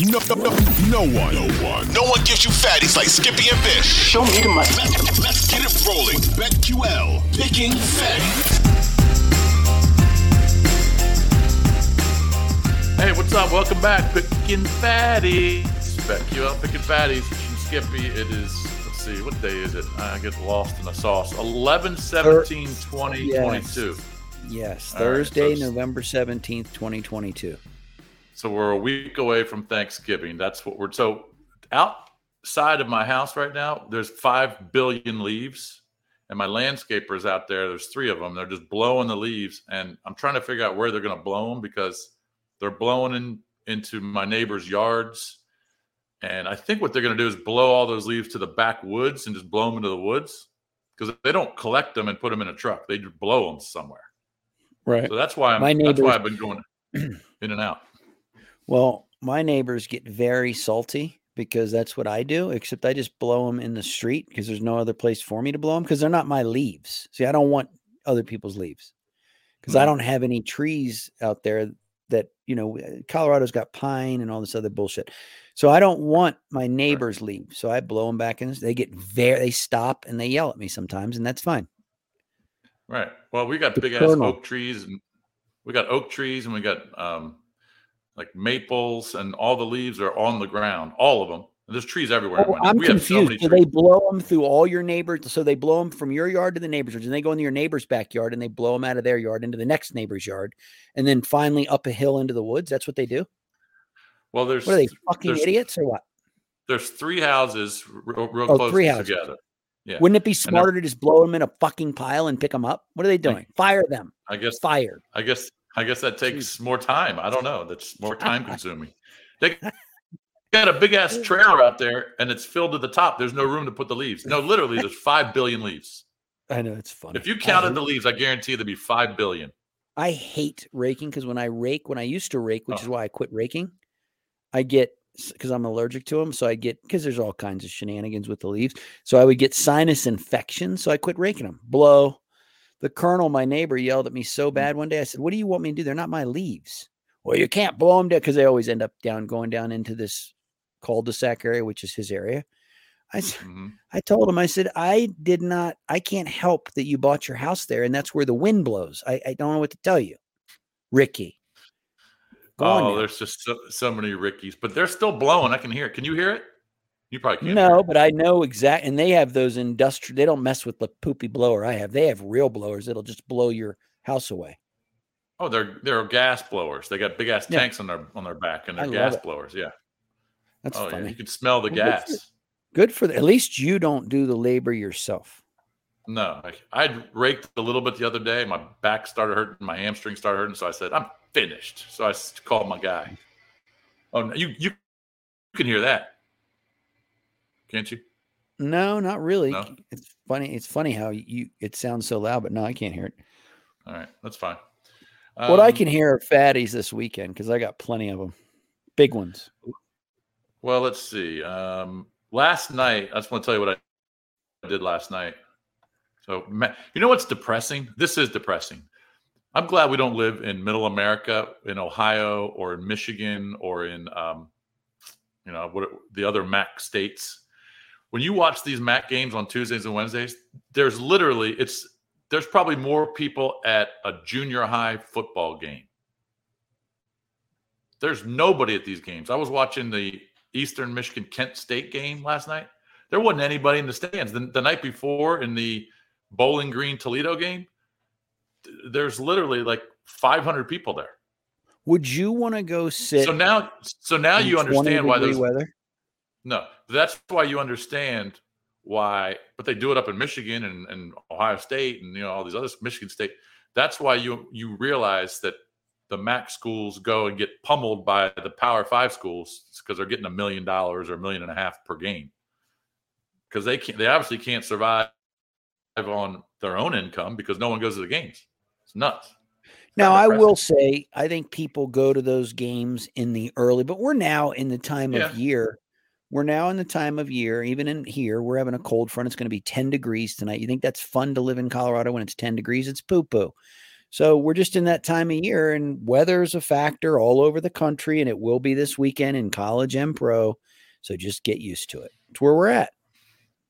No, no, no, no one, no one, no one gives you fatties like Skippy and Bish. Show me the money. Let, let's get it rolling. BetQL, picking fatties. Hey, what's up? Welcome back. Picking Fatties. BetQL Picking Fatties. And Skippy, it is, let's see, what day is it? I get lost in the sauce. 11 17 20 Yes. 22. Yes, All right, Thursday, so- November 17th, 2022. So we're a week away from Thanksgiving. That's what we're so outside of my house right now. There's five billion leaves, and my landscapers out there. There's three of them. They're just blowing the leaves, and I'm trying to figure out where they're going to blow them because they're blowing in, into my neighbors' yards. And I think what they're going to do is blow all those leaves to the backwoods and just blow them into the woods because they don't collect them and put them in a truck. They just blow them somewhere. Right. So that's why I'm. My That's why I've been going in and out. Well, my neighbors get very salty because that's what I do, except I just blow them in the street because there's no other place for me to blow them because they're not my leaves. See, I don't want other people's leaves because I Mhm. don't have any trees out there that, you know, uh, Colorado's got pine and all this other bullshit. So I don't want my neighbors' leaves. So I blow them back in. They get very, they stop and they yell at me sometimes, and that's fine. Right. Well, we got big ass oak trees, and we got oak trees, and we got um, like maples, and all the leaves are on the ground, all of them. And there's trees everywhere. Oh, I'm we confused. So trees. they blow them through all your neighbors. So they blow them from your yard to the neighbor's yard, and they go into your neighbor's backyard, and they blow them out of their yard into the next neighbor's yard, and then finally up a hill into the woods. That's what they do. Well, there's What are they fucking idiots or what? There's three houses real, real Oh, close three houses. together. Yeah. Wouldn't it be smarter to just blow them in a fucking pile and pick them up? What are they doing? Fire them. I guess Fire. I guess I guess that takes more time. I don't know. That's more time consuming. They got a big ass trailer out there and it's filled to the top. There's no room to put the leaves. No, literally, there's five billion leaves. I know it's funny. If you counted hate- the leaves, I guarantee there'd be five billion. I hate raking because when I rake, when I used to rake, which Oh. is why I quit raking, I get because I'm allergic to them. So I get because there's all kinds of shenanigans with the leaves. So I would get sinus infection. So I quit raking them. Blow. The colonel, my neighbor, yelled at me so Mm. bad one day. I said, "What do you want me to do? They're not my leaves." Well, you can't blow them down because they always end up down going down into this cul-de-sac area, which is his area. I Mhm. I told him, I said, I did not, I can't help that you bought your house there, and that's where the wind blows. I, I don't know what to tell you, Ricky. Go Oh, there's just so, so many Rickies, but they're still blowing. I can hear it. Can you hear it? You probably can't. No, but I know exact, and they have those industrial. They don't mess with the poopy blower I have. They have real blowers It'll just blow your house away. Oh, they're they're gas blowers. They got big ass Yeah. tanks on their on their back, and they're love gas blowers. Yeah. That's oh yeah, you can smell the Well, good for- gas. Good for the, at least you don't do the labor yourself. No, I, I raked a little bit the other day. My back started hurting, my hamstring started hurting, so I said, "I'm finished." So I called my guy. Oh, no, you you can hear that, can't you? No, not really. No? It's funny. It's funny how you it sounds so loud, but no, I can't hear it. All right, that's fine. what I Um, can hear are fatties this weekend because I got plenty of them, big ones. Well, let's see. Um, last night, I just want to tell you what I did last night. So, you know what's depressing? This is depressing. I'm glad we don't live in Middle America, in Ohio, or in Michigan, or in, um, you know, what the other MAC states. When you watch these MAC games on Tuesdays and Wednesdays, there's literally it's there's probably more people at a junior high football game. There's nobody at these games. I was watching the Eastern Michigan Kent State game last night. There wasn't anybody in the stands. The, the night before in the Bowling Green Toledo game, there's literally like 500 people there. Would you want to go sit? So now, so now you understand why those. weather. No, that's why you understand why. But they do it up in Michigan and, and Ohio State and you know all these other Michigan State. That's why you you realize that the MAC schools go and get pummeled by the Power Five schools because they're getting a million dollars or a million and a half per game because they can't. They obviously can't survive on their own income because no one goes to the games. It's nuts. Now, I will say, I think people go to those games in the early, but we're now in the time Yeah. of year. We're now in the time of year, even in here, we're having a cold front. It's going to be 10 degrees tonight. You think that's fun to live in Colorado when it's 10 degrees? It's poo poo. So we're just in that time of year, and weather's a factor all over the country, and it will be this weekend in college and pro. So just get used to it. It's where we're at.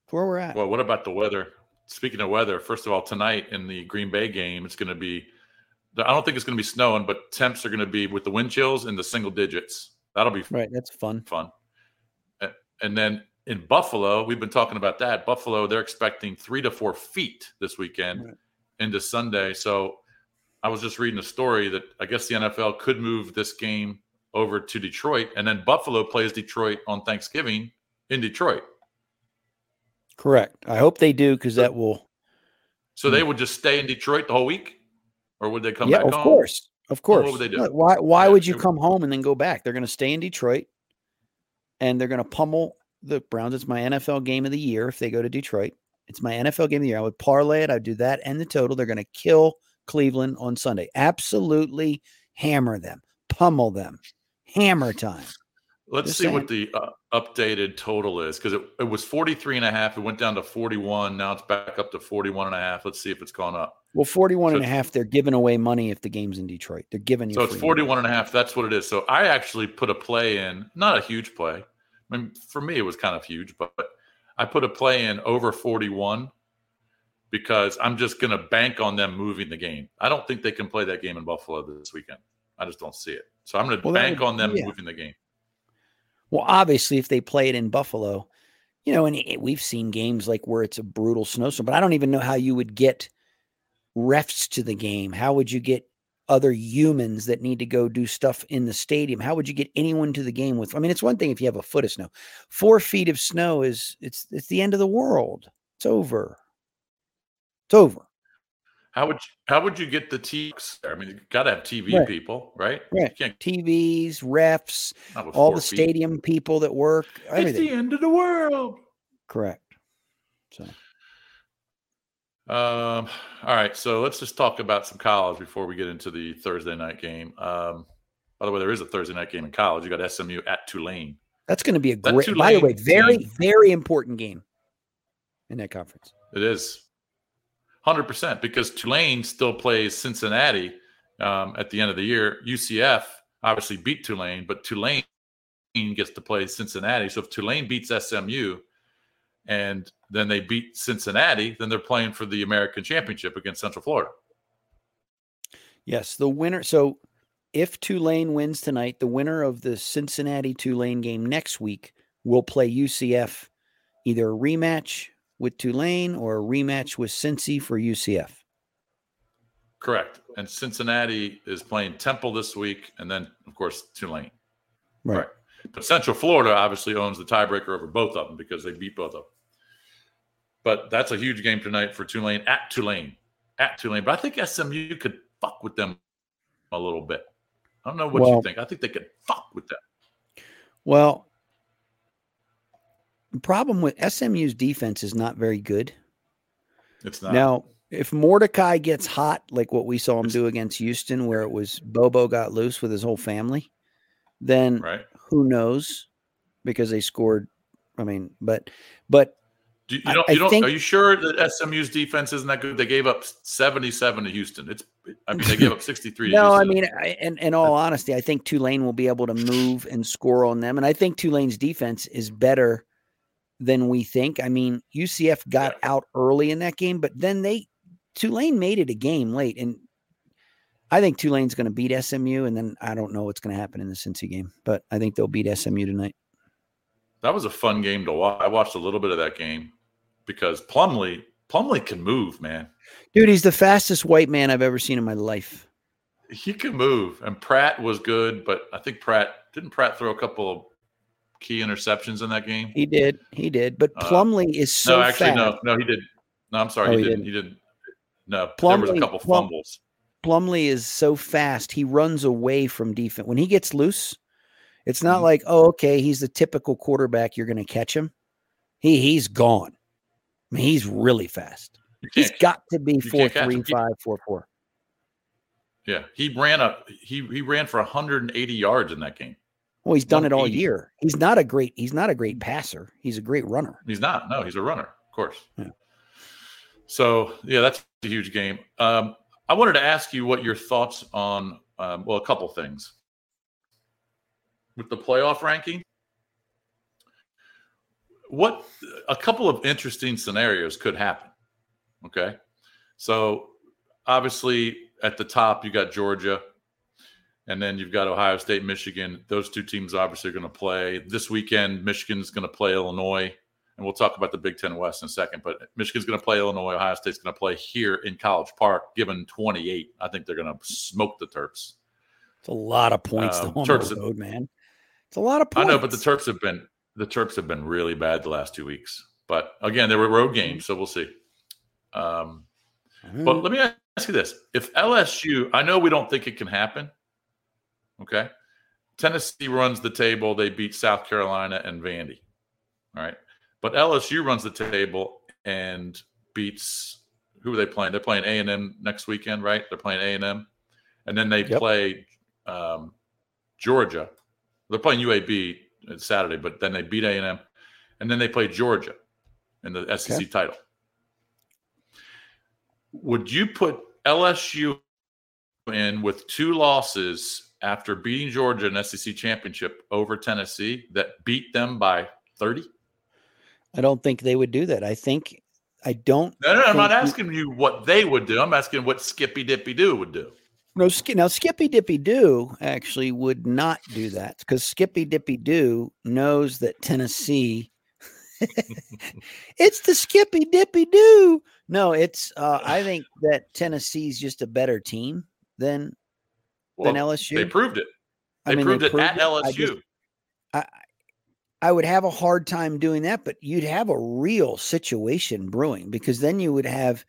It's where we're at. Well, what about the weather? Speaking of weather, first of all, tonight in the Green Bay game, it's going to be. I don't think it's going to be snowing, but temps are going to be with the wind chills in the single digits. That'll be right. That's fun. fun. And then in Buffalo, we've been talking about that. Buffalo, they're expecting three to four feet this weekend Right. into Sunday. So I was just reading a story that I guess the NFL could move this game over to Detroit, and then Buffalo plays Detroit on Thanksgiving in Detroit. Correct. I hope they do because that will. So they would just stay in Detroit the whole week, or would they come yeah, back of home? course, of Well, course. what would they do? Why? Why Yeah, would you would- come home and then go back? They're going to stay in Detroit, and they're going to pummel the Browns. It's my NFL game of the year if they go to Detroit. It's my NFL game of the year. I would parlay it. I'd do that and the total. They're going to kill Cleveland on Sunday. Absolutely hammer them, pummel them, hammer time. Let's Just see what the uh, updated total is because it, it was 43 and a half. It went down to 41. Now it's back up to 41 and a half. Let's see if it's gone up. Well, 41 So and a half, they're giving away money if the game's in Detroit. They're giving you So it's free money. 41 and a half. That's what it is. So I actually put a play in, not a huge play. I mean, for me, it was kind of huge, but I put a play in over 41 because I'm just going to bank on them moving the game. I don't think they can play that game in Buffalo this weekend. I just don't see it. So I'm going to Well, bank would- on them yeah. moving the game. Well, obviously, if they play it in Buffalo, you know, and it, we've seen games like where it's a brutal snowstorm, but I don't even know how you would get refs to the game. How would you get other humans that need to go do stuff in the stadium? How would you get anyone to the game with? I mean, it's one thing if you have a foot of snow. Four feet of snow is it's it's the end of the world. It's over. It's over. How would you, how would you get the TVs there? I mean, you got to have TV Right. people, right? Can't TVs, refs, all the feet. stadium people that work, It's the end of the world. Correct. So Um, all right, so let's just talk about some college before we get into the Thursday night game. Um, by the way, there is a Thursday night game in college. You got SMU at Tulane. That's going to be a That great. By the way, very team- very important game in that conference. It is hundred percent because Tulane still plays Cincinnati um, at the end of the year. UCF obviously beat Tulane, but Tulane gets to play Cincinnati. So if Tulane beats SMU and then they beat Cincinnati, then they're playing for the American Championship against Central Florida. Yes, the winner. So if Tulane wins tonight, the winner of the Cincinnati Tulane game next week will play UCF either a rematch with Tulane or a rematch with Cincy for UCF. Correct. And Cincinnati is playing Temple this week, and then of course Tulane. Right. But Central Florida obviously owns the tiebreaker over both of them because they beat both of them. But that's a huge game tonight for Tulane at Tulane. At Tulane. But I think SMU could fuck with them a little bit. I don't know what Well- you think. I think they could fuck with them. Well, the problem with SMU's defense is not very good. It's not. Now, if Mordecai gets hot, like what we saw him do against Houston, where it was Bobo got loose with his whole family, then right? who knows? Because they scored. I mean, but but Do you, you don't, I you don't think- are you sure that SMU's defense isn't that good? They gave up 77 to Houston. It's I mean they gave up 63 to no, I mean, I, in, in all honesty, I think Tulane will be able to move and score on them, and I think Tulane's defense is better than we think. I mean, UCF got out early in that game, but then they Tulane made it a game late, and I think Tulane's going to beat SMU, and then I don't know what's going to happen in the Cincy game, but I think they'll beat SMU tonight. That was a fun game to watch. I watched a little bit of that game because Plumlee Plumlee can move, man. Dude, he's the fastest white man I've ever seen in my life. He can move. And Pratt was good, but I think Pratt didn't Pratt throw a couple of key interceptions in that game. He did, he did, but Uh, is so no, actually, fast. no, no, he did. No, I'm sorry, Oh, he, he didn't. He didn't. No, there was a couple Plum- fumbles. Plumlee is so fast. He runs away from defense. When he gets loose, it's not Mm-hmm. like, oh, okay, he's the typical quarterback. You're going to catch him. He he's gone. I mean, he's really fast. He's got to be four three five four four. Yeah, he ran up. he he ran for 180 yards in that game. Well, he's done it all year. He's not a great. He's not a great passer. He's a great runner. He's not. No, he's a runner, of course. Yeah. So yeah, that's a huge game. Um, I wanted to ask you what your thoughts on um, well, a couple things with the playoff ranking. What a couple of interesting scenarios could happen. Okay, so obviously at the top you got Georgia, and then you've got Ohio State, Michigan. Those two teams obviously are going to play this weekend. Michigan's going to play Illinois, and we'll talk about the Big Ten West in a second. But Michigan's going to play Illinois. Ohio State's going to play here in College Park. Given 28, I think they're going to smoke the Terps. It's a lot of points Um, though on Terps- the road, man. It's a lot of I know, but the Terps have been the Terps have been really bad the last two weeks. But again, they were road games, so we'll see. Um, But let me ask you this: If LSU, I know we don't think it can happen. Okay, Tennessee runs the table; they beat South Carolina and Vandy. All right, but LSU runs the table and beats who are they playing? They're playing A and M next weekend, right? They're playing A and M, and then they Yep. play um, Georgia. They're playing UAB Saturday, but then they beat A and M, and then they play Georgia in the SEC Okay. title. Would you put LSU in with two losses after beating Georgia in SEC championship over Tennessee that beat them by 30? I don't think they would do that. I think I don't. No, no, I'm not asking you what they would do. I'm asking what Skippy Dippy Doo would do. No, now Skippy Dippy Doo actually would not do that because Skippy Dippy Doo knows that Tennessee. it's the Skippy Dippy Doo. No, it's. Uh, I think that Tennessee's just a better team than than LSU. They proved it. I They mean, proved it at I LSU. just- I, I would have a hard time doing that, but you'd have a real situation brewing because then you would have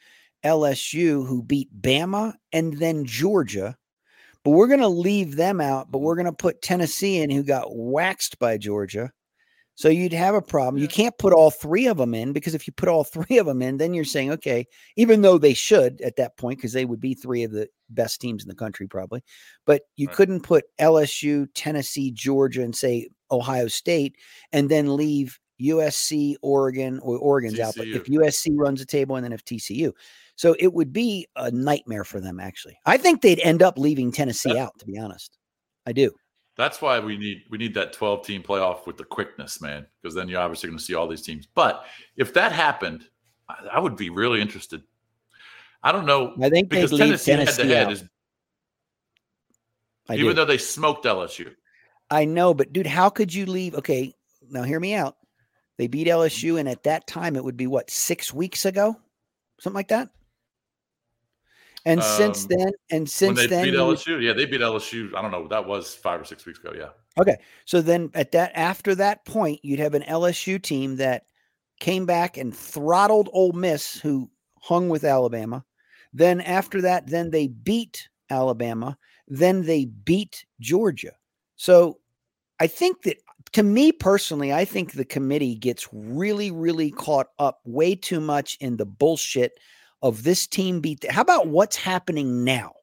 LSU who beat Bama and then Georgia. But we're going to leave them out, but mm-hmm. we're going to put Tennessee in who got waxed by Georgia. So you'd have a problem. You mm-hmm. can't put all three of them in because if you put all three of them in, then you're saying, okay, even though they should at that point, because they would be three of the best teams in the country probably, but you Right. couldn't put LSU, Tennessee, Georgia, and say Ohio State, and then leave USC, Oregon, or Oregon's out. But if USC runs a table, and then if TCU, so it would be a nightmare for them. Actually, I think they'd end up leaving Tennessee out. To be honest, I do. That's why we need we need that 12 team playoff with the quickness, man, because then you're obviously going to see all these teams. But if that happened, I, I would be really interested. I don't know I think because leave Tennessee head to head out. is I even do. though they smoked LSU. I know, but dude, how could you leave? Okay, now hear me out. They beat LSU, and at that time, it would be what six weeks ago, something like that. And since Um, then, and since when they then, beat LSU, yeah, they beat LSU. I don't know. That was five or six weeks ago. Yeah. Okay. So then at that after that point, you'd have an LSU team that came back and throttled Ole Miss, who hung with Alabama. Then after that, then they beat Alabama. Then they beat Georgia. So I think that to me personally, I think the committee gets really, really caught up way too much in the bullshit of this team beat. th- How about what's happening now?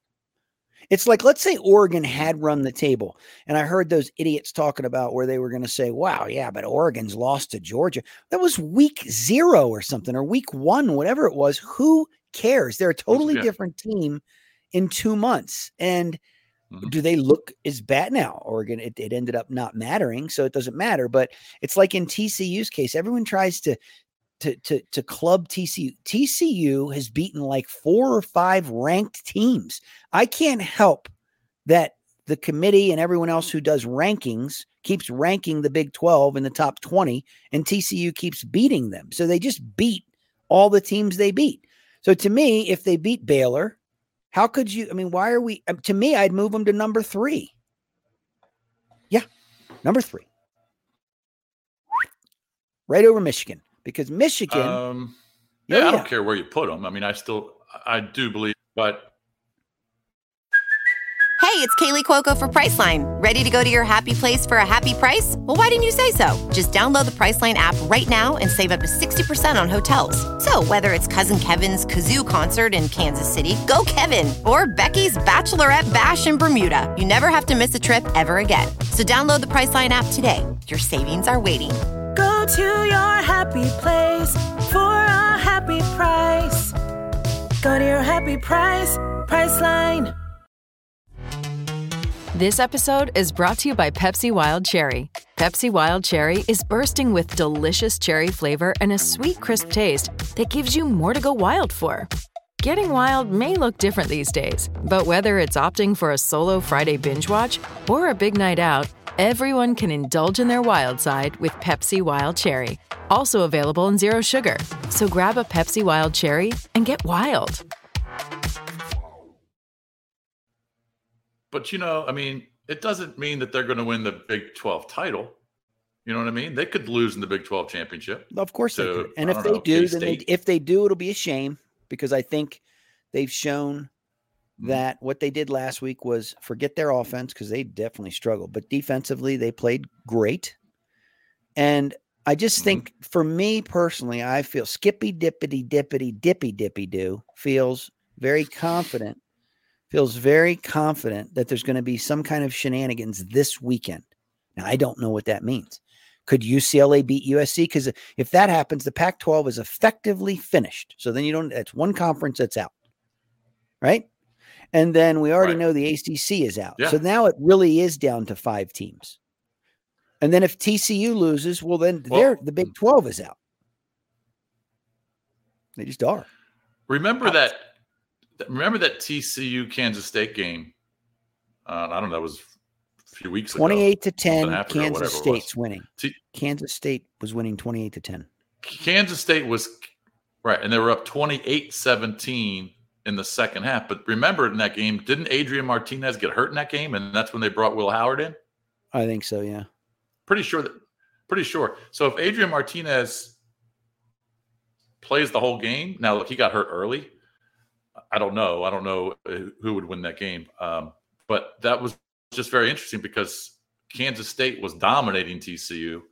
It's like, let's say Oregon had run the table. And I heard those idiots talking about where they were going to say, wow, yeah, but Oregon's lost to Georgia. That was week zero or something, or week one, whatever it was. Who cares? They're a totally yeah. different team in two months. And Mhm. do they look as bad now? Oregon, it, it ended up not mattering, so it doesn't matter. But it's like in TCU's case, everyone tries to to to to club TCU. TCU has beaten like four or five ranked teams. I can't help that the committee and everyone else who does rankings keeps ranking the Big 12 in the top 20 and TCU keeps beating them. So they just beat all the teams they beat. So to me, if they beat Baylor, how could you? I mean, why are we? um, To me, I'd move them to number three. Yeah, number three, right over Michigan, because Michigan. Um, Oh, yeah, I don't care where you put them. I mean, I still, I do believe, but Hey, it's Kaley Cuoco for Priceline. Ready to go to your happy place for a happy price? Well, why didn't you say so? Just download the Priceline app right now and save up to 60% on hotels. So, whether it's Cousin Kevin's Kazoo concert in Kansas City, go Kevin, or Becky's Bachelorette Bash in Bermuda, you never have to miss a trip ever again. So, download the Priceline app today. Your savings are waiting. Go to your happy place for a happy price. Go to your happy price, Priceline. This episode is brought to you by Pepsi Wild Cherry. Pepsi Wild Cherry is bursting with delicious cherry flavor and a sweet, crisp taste that gives you more to go wild for. Getting wild may look different these days, but whether it's opting for a solo Friday binge watch or a big night out, everyone can indulge in their wild side with Pepsi Wild Cherry. Also available in Zero Sugar. So grab a Pepsi Wild Cherry and get wild. but you know, I mean, it doesn't mean that they're going to win the Big 12 title. You know what I mean? They could lose in the Big 12 championship. Of course they could. And if don't they know, do, then they, if they do, it'll be a shame because I think they've shown Mm-hmm. that what they did last week was forget their offense because they definitely struggled, but defensively they played great. And I just Mm-hmm. think for me personally, I feel skippy dippity dippity dippy dippy do feels very confident, feels very confident that there's going to be some kind of shenanigans this weekend. Now I don't know what that means. Could UCLA beat USC? Because if that happens, the Pac 12 is effectively finished. So then you don't, that's one conference that's out. Right. And then we already Right. know the ACC is out. Yeah. So now it really is down to five teams. And then if TCU loses, well, then Well- the Big 12 is out. They just are. Remember that? that- Remember that TCU Kansas State game? Uh, I don't know. That was few weeks ago. 28 to 10, a half ago, Kansas whatever. State's winning. Kansas State was winning 28 to 10. Kansas State was right, and they were up 28-17 in the second half. But remember in that game, didn't Adrian Martinez get hurt in that game? And that's when they brought Will Howard in? I think so, yeah. Pretty sure that pretty sure. So if Adrian Martinez plays the whole game, now look, he got hurt early. I don't know. I don't know uh, who would win that game. Um, but that was just very interesting because Kansas State was dominating TCU.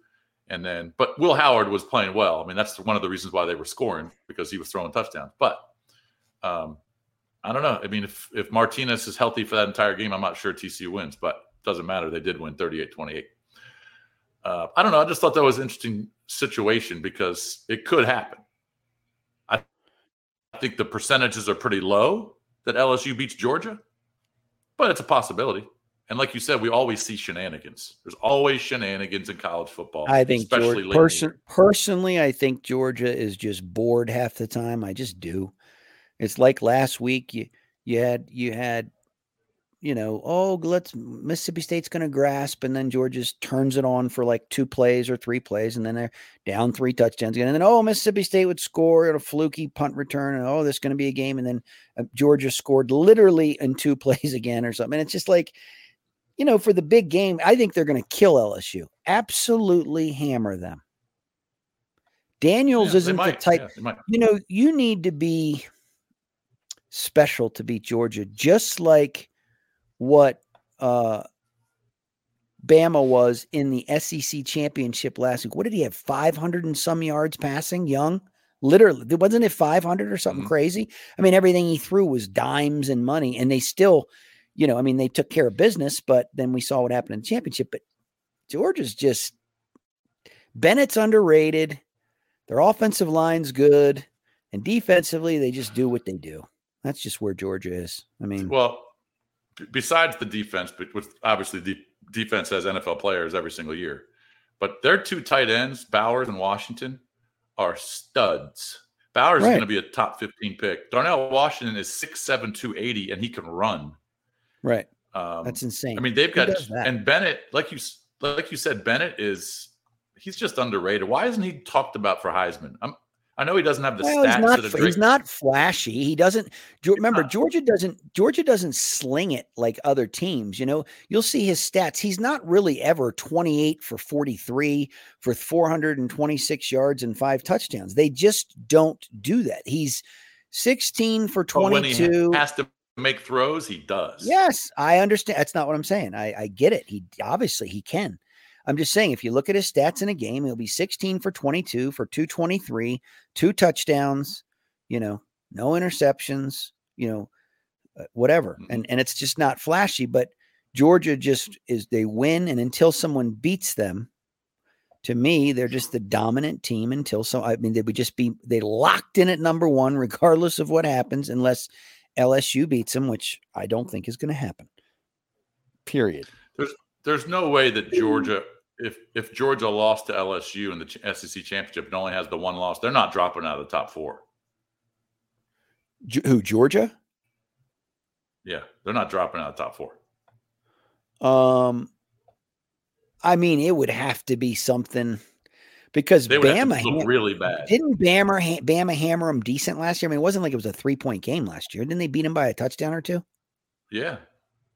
And then, but Will Howard was playing well. I mean, that's one of the reasons why they were scoring because he was throwing touchdowns. But um, I don't know. I mean, if, if Martinez is healthy for that entire game, I'm not sure TCU wins, but it doesn't matter. They did win 38 28. Uh, I don't know. I just thought that was an interesting situation because it could happen. I, I think the percentages are pretty low that LSU beats Georgia, but it's a possibility. And like you said, we always see shenanigans. There's always shenanigans in college football. I think especially Georgia, late in the person, personally, I think Georgia is just bored half the time. I just do. It's like last week you you had you had you know, oh, let's Mississippi State's going to grasp, and then Georgia just turns it on for like two plays or three plays, and then they're down three touchdowns again, and then oh, Mississippi State would score at a fluky punt return, and oh, this is going to be a game, and then uh, Georgia scored literally in two plays again or something. And it's just like, you know, for the big game, I think they're going to kill LSU, absolutely hammer them. Daniels Yeah, isn't the type, Yeah, you know, you need to be special to beat Georgia, just like what uh Bama was in the SEC championship last week. What did he have? 500 and some yards passing, young? Literally, wasn't it 500 or something crazy? I mean, everything he threw was dimes and money, and they still, you know, I mean, they took care of business, but then we saw what happened in the championship. But Georgia's just Bennett's underrated. Their offensive line's good, and defensively, they just do what they do. That's just where Georgia is. I mean, Well, besides the defense, but with obviously the defense has NFL players every single year, but their two tight ends, Bowers and Washington, are studs. Bowers is going to be a top 15 pick. Darnell Washington is 6'7, 280, and he can run. Right. Um, That's insane. I mean, they've got and Bennett, like you like you said, Bennett is he's just underrated. Why isn't he talked about for Heisman? I'm, I know he doesn't have the Well, he's stats not. that a f- Drake He's not flashy. He doesn't. Remember, Georgia doesn't. Georgia doesn't sling it like other teams. You know, you'll see his stats. He's not really ever twenty eight for forty three for four hundred and twenty six yards and five touchdowns. They just don't do that. He's sixteen for But when he has to make throws, he does. Yes, I understand. That's not what I'm saying. I, I get it. He obviously he can. I'm just saying if you look at his stats in a game, he'll be 16 for 22 for 223, two touchdowns, you know, no interceptions, you know, uh, whatever. And and it's just not flashy, but Georgia just is they win and until someone beats them, to me, they're just the dominant team until so I mean they would just be they locked in at number 1 regardless of what happens unless LSU beats them, which I don't think is going to happen. Period. There's there's no way that Georgia, if if Georgia lost to LSU in the SEC championship and only has the one loss, they're not dropping out of the top four. Ge- Who Georgia? Yeah, they're not dropping out of the top four. Um, I mean, it would have to be something because Bama really bad. didn't Bama ha- Bama hammer them decent last year. I mean, it wasn't like it was a three point game last year. Didn't they beat them by a touchdown or two? Yeah,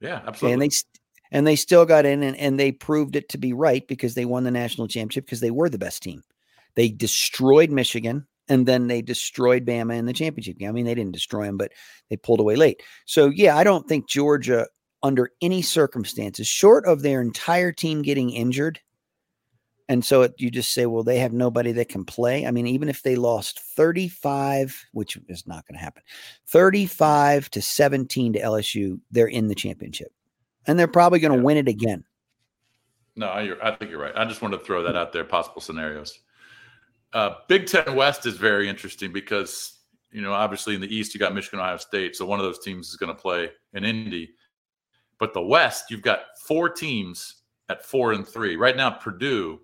yeah, absolutely. and they st- and they still got in and, and they proved it to be right because they won the national championship because they were the best team. They destroyed Michigan and then they destroyed Bama in the championship game. I mean, they didn't destroy them, but they pulled away late. So yeah, I don't think Georgia, under any circumstances, short of their entire team getting injured, and so it, you just say, well, they have nobody that can play. I mean, even if they lost 35, which is not going to happen, 35 to 17 to LSU, they're in the championship. And they're probably going to win it again. No, you're, I think you're right. I just wanted to throw that out there, possible scenarios. Uh, Big Ten West is very interesting because, you know, obviously in the East, you got Michigan, Ohio State. So one of those teams is going to play in Indy. But the West, you've got four teams at four and three. Right now, Purdue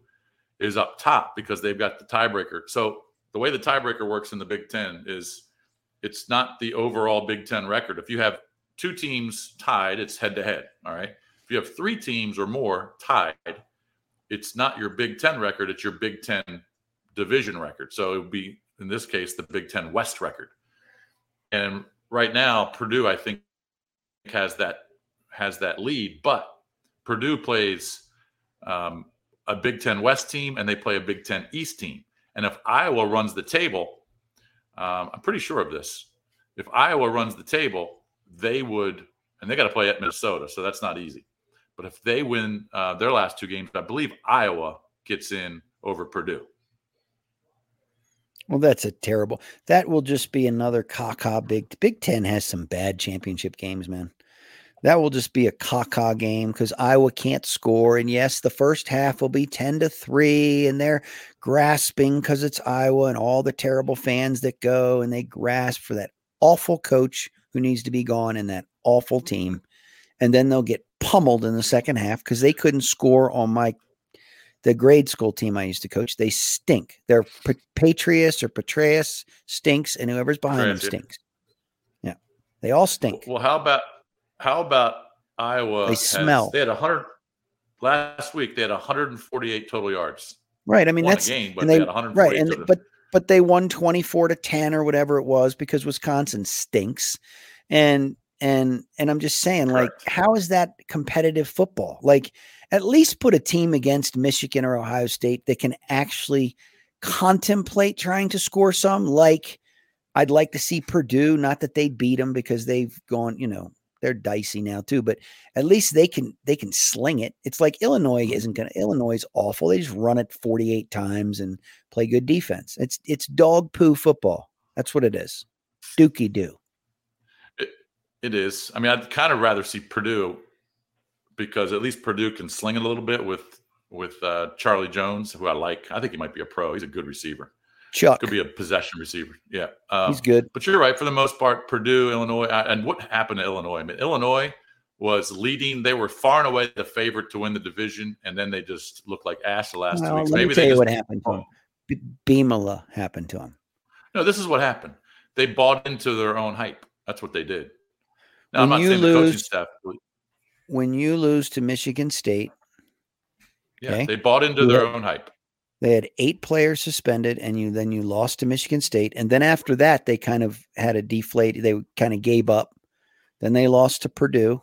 is up top because they've got the tiebreaker. So the way the tiebreaker works in the Big Ten is it's not the overall Big Ten record. If you have two teams tied, it's head to head. All right. If you have three teams or more tied, it's not your Big Ten record, it's your Big Ten division record. So it would be, in this case, the Big Ten West record. And right now, Purdue, I think, has that has that lead, but Purdue plays um, a Big Ten West team and they play a Big Ten East team. And if Iowa runs the table, um, I'm pretty sure of this. If Iowa runs the table, they would, and they got to play at Minnesota, so that's not easy. But if they win uh, their last two games, I believe Iowa gets in over Purdue. Well, that's a terrible. That will just be another caca. Big Big Ten has some bad championship games, man. That will just be a caca game because Iowa can't score. And yes, the first half will be 10 to 3, and they're grasping because it's Iowa and all the terrible fans that go and they grasp for that awful coach who needs to be gone and that awful team. And then they'll get pummeled in the second half because they couldn't score on my the grade school team I used to coach. They stink. They're Pa- Patrius or Patreus stinks, and whoever's behind them stinks. Yeah, they all stink. Well, how about how about Iowa. They has- smell. they had 100 last week. They had 148 total yards. Right. I mean, Won a that's game, but and they they, had 148 right, and total. but but they won twenty four to ten or whatever it was because Wisconsin stinks, and and and I'm just saying, like, how is that competitive football? Like, at least put a team against Michigan or Ohio State that can actually contemplate trying to score some. Like, I'd like to see Purdue. Not that they beat them because they've gone, you know, they're dicey now too, but at least they can they can sling it. It's like Illinois isn't gonna Illinois is awful. They just run it 48 times and play good defense. It's it's dog poo football. That's what it is. Dookie do. It is. I mean, I'd kind of rather see Purdue because at least Purdue can sling it a little bit with with uh, Charlie Jones, who I like. I think he might be a pro. He's a good receiver. Chuck. Could be a possession receiver. Yeah. Um, He's good. But you're right. For the most part, Purdue, Illinois, and what happened to Illinois? I mean, Illinois was leading. They were far and away the favorite to win the division, and then they just looked like ass the last two weeks. let me Maybe tell they you what happened to him. B- Bielema happened to him. No, this is what happened. They bought into their own hype. That's what they did. Now, When I'm not you saying the coaching lose- staff. When you lose to Michigan State, Yeah, okay, they bought into their own hype. They had eight players suspended, and you then you lost to Michigan State, and then after that they kind of had a deflate. They kind of gave up. Then they lost to Purdue,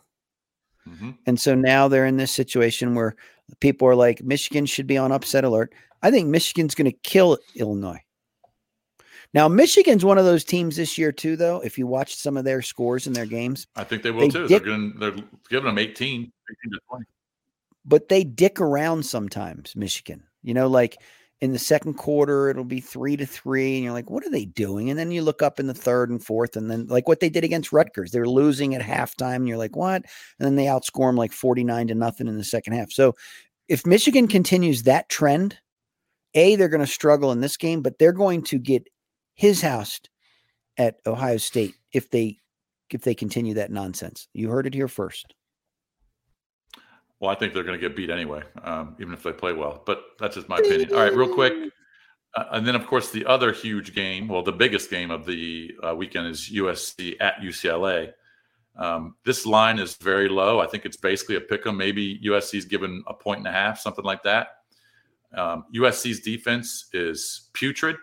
Mhm. and so now they're in this situation where people are like, Michigan should be on upset alert. I think Michigan's going to kill Illinois. Now Michigan's one of those teams this year too, though. If you watch some of their scores in their games, I think they will They too. they're. They're giving them 18, 18 to 20. but they dick around sometimes, Michigan. You know, like in the second quarter, it'll be three to three, and you're like, what are they doing? And then you look up in the third and fourth, and then like what they did against Rutgers, they're losing at halftime, and you're like, what? And then they outscore them like 49 to nothing in the second half. So if Michigan continues that trend, A, they're going to struggle in this game, but they're going to get his house at Ohio State if they if they continue that nonsense. You heard it here first. Well, I think they're going to get beat anyway, um, even if they play well. But that's just my opinion. All right, real quick. Uh, and then, of course, the other huge game, well, the biggest game of the uh, weekend is USC at UCLA. Um, this line is very low. I think it's basically a pick 'em. Maybe USC's given a point and a half, something like that. Um, USC's defense is putrid,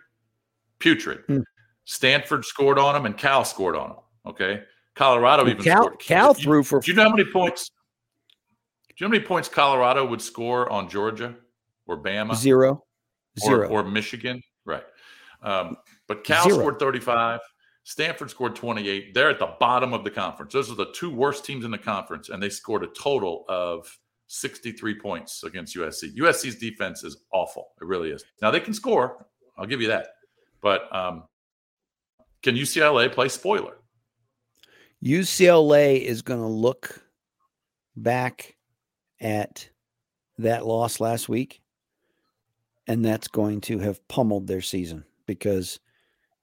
putrid. Hmm. Stanford scored on them, and Cal scored on them. Okay, Colorado even Cal- scored. Cal threw for- Do you know how many points? Do you know how many points Colorado would score on Georgia or Bama? Zero. or, Zero. or Michigan, right? Um, but Cal Zero. scored 35. Stanford scored 28. They're at the bottom of the conference. Those are the two worst teams in the conference, and they scored a total of 63 points against USC. USC's defense is awful. It really is. Now they can score. I'll give you that. But um, can UCLA play spoiler? UCLA is going to look back at that loss last week, and that's going to have pummeled their season because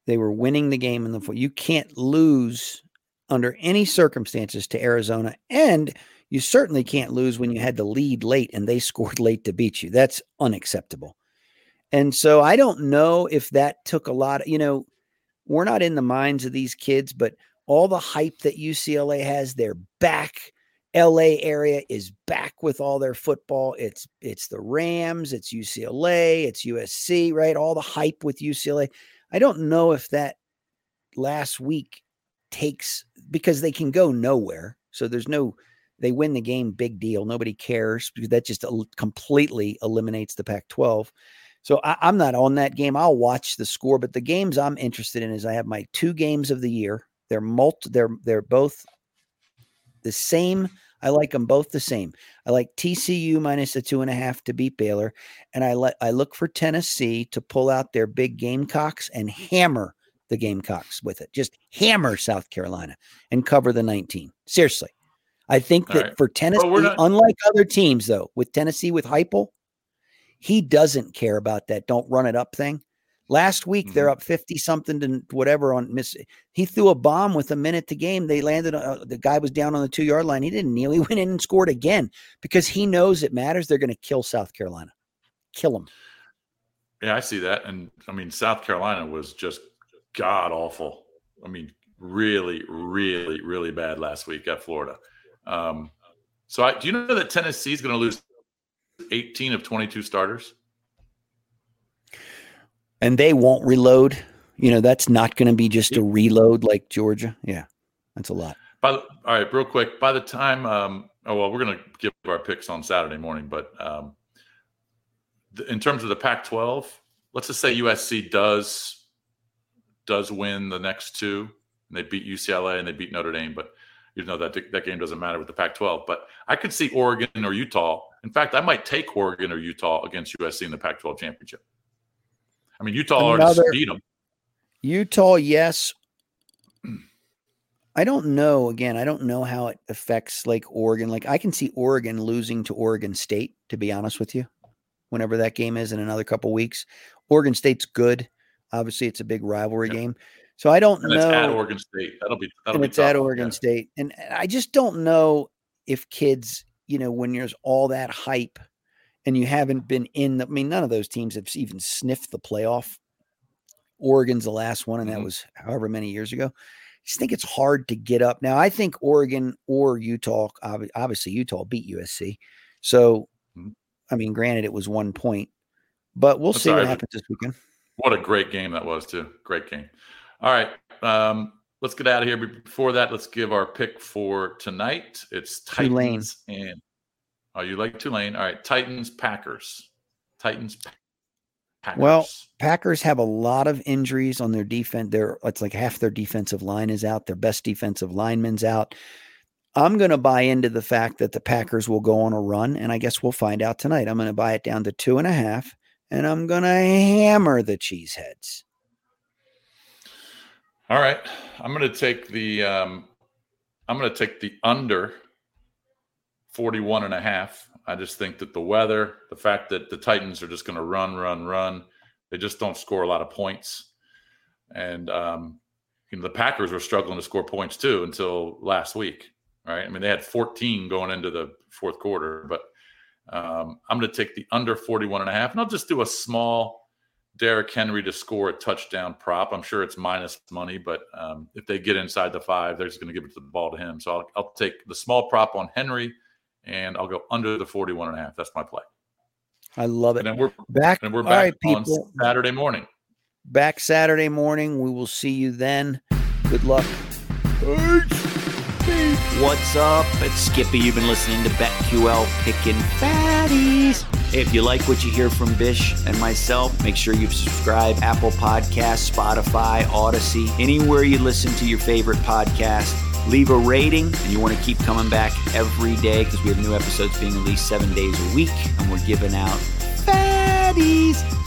they were winning the game in the foot. You can't lose under any circumstances to Arizona, and you certainly can't lose when you had the lead late and they scored late to beat you. That's unacceptable. And so I don't know if that took a lot of, you know, we're not in the minds of these kids, but all the hype that UCLA has, they're back. LA area is back with all their football. It's it's the Rams, it's UCLA, it's USC, right? All the hype with UCLA. I don't know if that last week takes because they can go nowhere. So there's no they win the game, big deal. Nobody cares because that just completely eliminates the Pac-12. So I, I'm not on that game. I'll watch the score, but the games I'm interested in is I have my two games of the year. They're multi. They're they're both the same. I like them both the same. I like TCU minus a two and a half to beat Baylor, and I let I look for Tennessee to pull out their big Gamecocks and hammer the Gamecocks with it. Just hammer South Carolina and cover the 19. Seriously, I think All that right. for Tennessee, not- unlike other teams, though, with Tennessee with Heupel, he doesn't care about that. Don't run it up thing. Last week they're Mm-hmm. up fifty something to whatever on miss. He threw a bomb with a minute to game. They landed. Uh, the guy was down on the two yard line. He didn't kneel. He went in and scored again because he knows it matters. They're going to kill South Carolina, kill them. Yeah, I see that. And I mean, South Carolina was just god awful. I mean, really, really, really bad last week at Florida. Um, So, I, do you know that Tennessee is going to lose 18 of 22 starters? And they won't reload. You know, that's not going to be just a reload like Georgia. Yeah, that's a lot. By the, all right, real quick. By the time, um, oh well, we're going to give our picks on Saturday morning, but um, th- in terms of the Pac-12, let's just say USC does does win the next two, and they beat UCLA and they beat Notre Dame, but you know that that game doesn't matter with the Pac-12. But I could see Oregon or Utah. In fact, I might take Oregon or Utah against USC in the Pac-12 championship. I mean, Utah Another- already beat them. Utah, yes. I don't know. Again, I don't know how it affects like Oregon. Like I can see Oregon losing to Oregon State, to be honest with you, whenever that game is in another couple weeks. Oregon State's good. Obviously, it's a big rivalry game. So I don't And know. it's at Oregon State. That'll be that'll and be it's at tough. Oregon State. And I just don't know if kids, you know, when there's all that hype and you haven't been in the, I mean, none of those teams have even sniffed the playoff. Oregon's the last one, and that was however many years ago. I just think it's hard to get up. Now, I think Oregon or Utah, obviously Utah beat USC. So, I mean, granted, it was one point, but we'll That's see what happens this weekend. What a great game that was, too. Great game. All right. Um, let's get out of here. But Before that, let's give our pick for tonight. It's Tulane. Titans and oh, you like Tulane? All right. Titans, Packers. Titans, Packers. Well, Packers have a lot of injuries on their defense. Their it's like half their defensive line is out. Their best defensive lineman's out. I'm going to buy into the fact that the Packers will go on a run, and I guess we'll find out tonight. I'm going to buy it down to two and a half, and I'm going to hammer the cheeseheads. All right. I'm going to take the um, I'm going to take the under 41 and a half. I just think that the weather, the fact that the Titans are just going to run, run, run, they just don't score a lot of points. And um, you know, the Packers were struggling to score points too until last week, right? I mean, they had 14 going into the fourth quarter, but um, I'm going to take the under 41 and a half, and I'll just do a small Derrick Henry to score a touchdown prop. I'm sure it's minus money, but um, if they get inside the five, they're just going to give it to the ball to him. So I'll, I'll take the small prop on Henry, and I'll go under the 41 and a half. That's my play. I love it. And we're back. and we're back right, on people. Saturday morning. Back Saturday morning. We will see you then. Good luck. What's up? It's Skippy. You've been listening to BetQL Pickin' Fatties. If you like what you hear from Bish and myself, make sure you subscribe Apple Podcasts, Spotify, Audacy, anywhere you listen to your favorite podcast. Leave a rating, and you want to keep coming back every day because we have new episodes being released seven days a week, and we're giving out fatties.